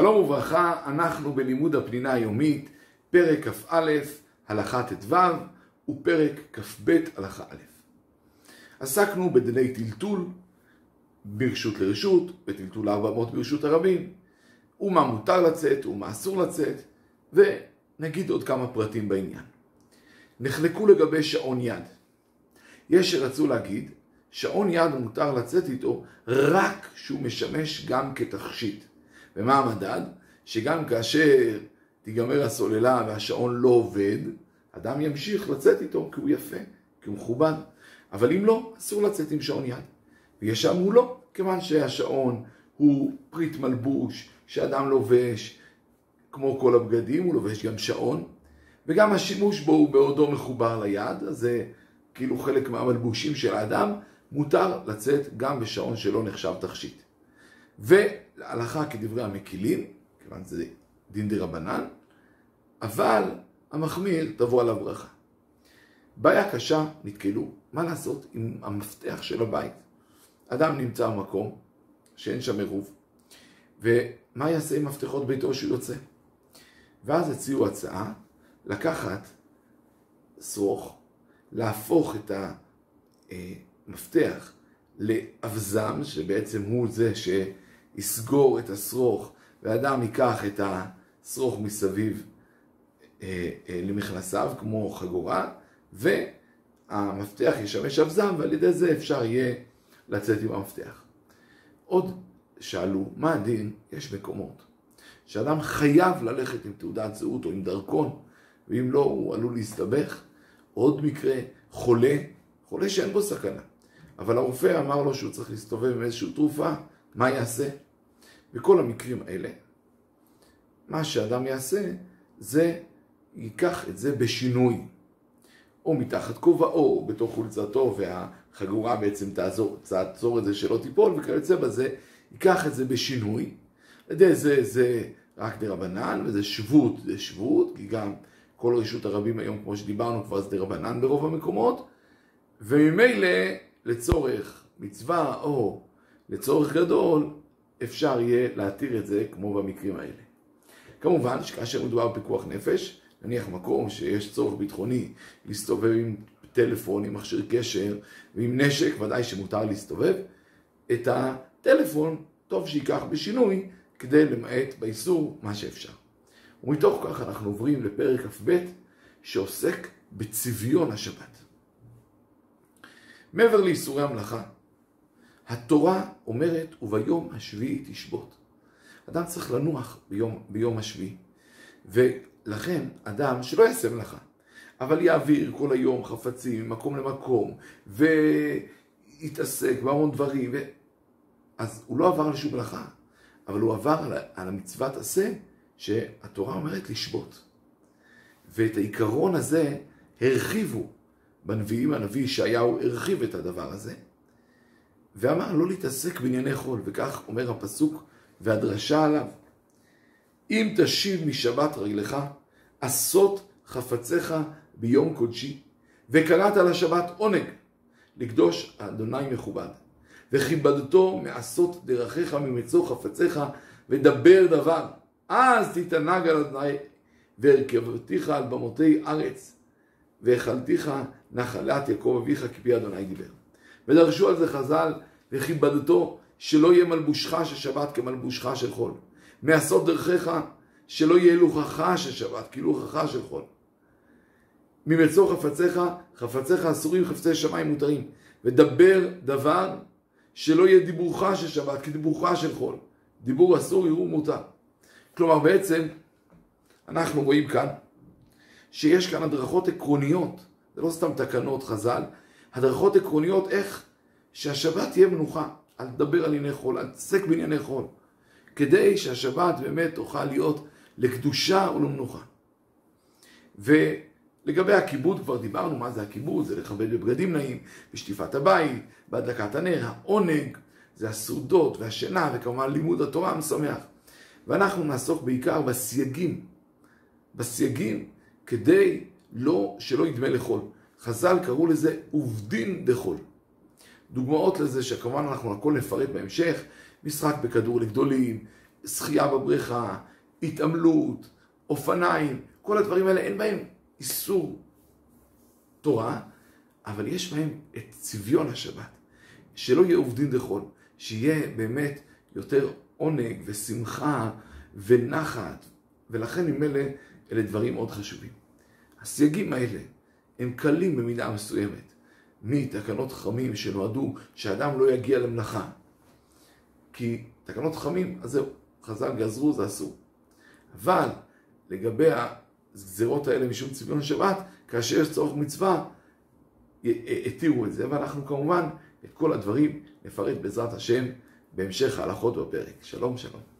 שלום וברכה, אנחנו בלימוד הפנינה היומית, פרק כ"א, הלכה ט"ו, ופרק כ"ב, הלכה א'. עסקנו בדיני טלטול, ברשות לרשות, בטלטול 400 ברשות הרבים, ומה מותר לצאת ומה אסור לצאת, ונגיד עוד כמה פרטים בעניין. נחלקו לגבי שעון יד. יש שרצו להגיד, שעון יד מותר לצאת איתו רק כשהוא משמש גם כתכשיט. ומה המדד? שגם כאשר תיגמר הסוללה והשעון לא עובד, אדם ימשיך לצאת איתו כי הוא יפה, כי הוא מכובד. אבל אם לא, אסור לצאת עם שעון יד. ויש שאמרו לא, כיוון שהשעון הוא פריט מלבוש שאדם לובש, כמו כל הבגדים, הוא לובש גם שעון, וגם השימוש בו הוא בעודו מחובר ליד, אז זה כאילו חלק מהמלבושים של האדם, מותר לצאת גם בשעון שלא נחשב תכשיט. והלכה כדברי המקילים, כיוון שזה דין דה רבנן, אבל המחמיר תבוא עליו ברכה. בעיה קשה, נתקלו, מה לעשות עם המפתח של הבית? אדם נמצא במקום שאין שם עירוב, ומה יעשה עם מפתחות ביתו שהוא יוצא? ואז הציעו הצעה לקחת שרוך, להפוך את המפתח לאבזם, שבעצם הוא זה שיסגור את השרוך, ואדם ייקח את השרוך מסביב אה, אה, למכנסיו, כמו חגורה, והמפתח ישמש אבזם, ועל ידי זה אפשר יהיה לצאת עם המפתח. עוד שאלו, מה הדין? יש מקומות שאדם חייב ללכת עם תעודת זהות או עם דרכון, ואם לא, הוא עלול להסתבך. עוד מקרה, חולה, חולה שאין בו סכנה, אבל הרופא אמר לו שהוא צריך להסתובב עם איזושהי תרופה, מה יעשה? בכל המקרים האלה, מה שאדם יעשה, זה ייקח את זה בשינוי. או מתחת כובעו, או בתוך חולצתו, והחגורה בעצם תעזור, תעצור את זה שלא תיפול, וכיוצא בזה, ייקח את זה בשינוי. על ידי זה, זה רק דרבנן, וזה שבות, זה שבות, כי גם כל רשות הרבים היום, כמו שדיברנו, כבר זה דרבנן ברוב המקומות, וממילא לצורך מצווה או לצורך גדול, אפשר יהיה להתיר את זה כמו במקרים האלה. כמובן שכאשר מדובר בפיקוח נפש, נניח מקום שיש צורך ביטחוני להסתובב עם טלפון, עם מכשיר קשר ועם נשק, ודאי שמותר להסתובב, את הטלפון טוב שייקח בשינוי כדי למעט באיסור מה שאפשר. ומתוך כך אנחנו עוברים לפרק כ"ב שעוסק בצביון השבת. מעבר לאיסורי המלאכה, התורה אומרת וביום השביעי תשבות. אדם צריך לנוח ביום, ביום השביעי, ולכן אדם שלא יעשה מלאכה, אבל יעביר כל היום חפצים ממקום למקום, ויתעסק בהמון דברים, ו... אז הוא לא עבר על שום מלאכה, אבל הוא עבר על, על המצוות עשה שהתורה אומרת לשבות. ואת העיקרון הזה הרחיבו בנביאים, הנביא ישעיהו הרחיב את הדבר הזה, ואמר לא להתעסק בענייני חול, וכך אומר הפסוק והדרשה עליו. אם תשיב משבת רגלך, עשות חפציך ביום קודשי, וקראת לשבת עונג, לקדוש אדוני מכובד. וכיבדתו מעשות דרכיך ממצוא חפציך, ודבר דבר. אז תתענג על אדוני, והרכבתיך על במותי ארץ, והאכלתיך נחלת יעקב אביך כפי אדוני דיבר. ודרשו על זה חז"ל, וכיבדתו שלא יהיה מלבושך של שבת כמלבושך של חול. מעשות דרכיך שלא יהיה לוחך של שבת כלוחך של חול. ממצוא חפציך, חפציך אסורים, חפצי שמיים מותרים. ודבר דבר שלא יהיה דיבורך של שבת כדיבורך של חול. דיבור אסור, ערעור מותר. כלומר בעצם אנחנו רואים כאן שיש כאן הדרכות עקרוניות, זה לא סתם תקנות חז"ל, הדרכות עקרוניות איך שהשבת תהיה מנוחה, אל תדבר על ענייני חול, אל תעסק בענייני חול, כדי שהשבת באמת תוכל להיות לקדושה ולמנוחה. ולגבי הכיבוד כבר דיברנו מה זה הכיבוד, זה לכבד בבגדים נעים, בשטיפת הבית, בהדלקת הנר, העונג, זה הסעודות והשינה וכמובן לימוד התורה המשמח. ואנחנו נעסוק בעיקר בסייגים, בסייגים כדי לא, שלא ידמה לחול. חז"ל קראו לזה עובדין דחול. דוגמאות לזה שכמובן אנחנו הכל נפרט בהמשך, משחק בכדור לגדולים, שחייה בבריכה, התעמלות, אופניים, כל הדברים האלה אין בהם איסור תורה, אבל יש בהם את צביון השבת. שלא יהיה עובדין דחול, שיהיה באמת יותר עונג ושמחה ונחת, ולכן עם אלה, אלה דברים מאוד חשובים. הסייגים האלה הם קלים במידה מסוימת מתקנות חכמים שנועדו שאדם לא יגיע למלאכה. כי תקנות חכמים, אז זהו, חז"ל גזרו, זה אסור. אבל לגבי הגזירות האלה משום צביון השבת, כאשר יש צורך מצווה, התירו את זה, ואנחנו כמובן את כל הדברים נפרט בעזרת השם בהמשך ההלכות בפרק. שלום שלום.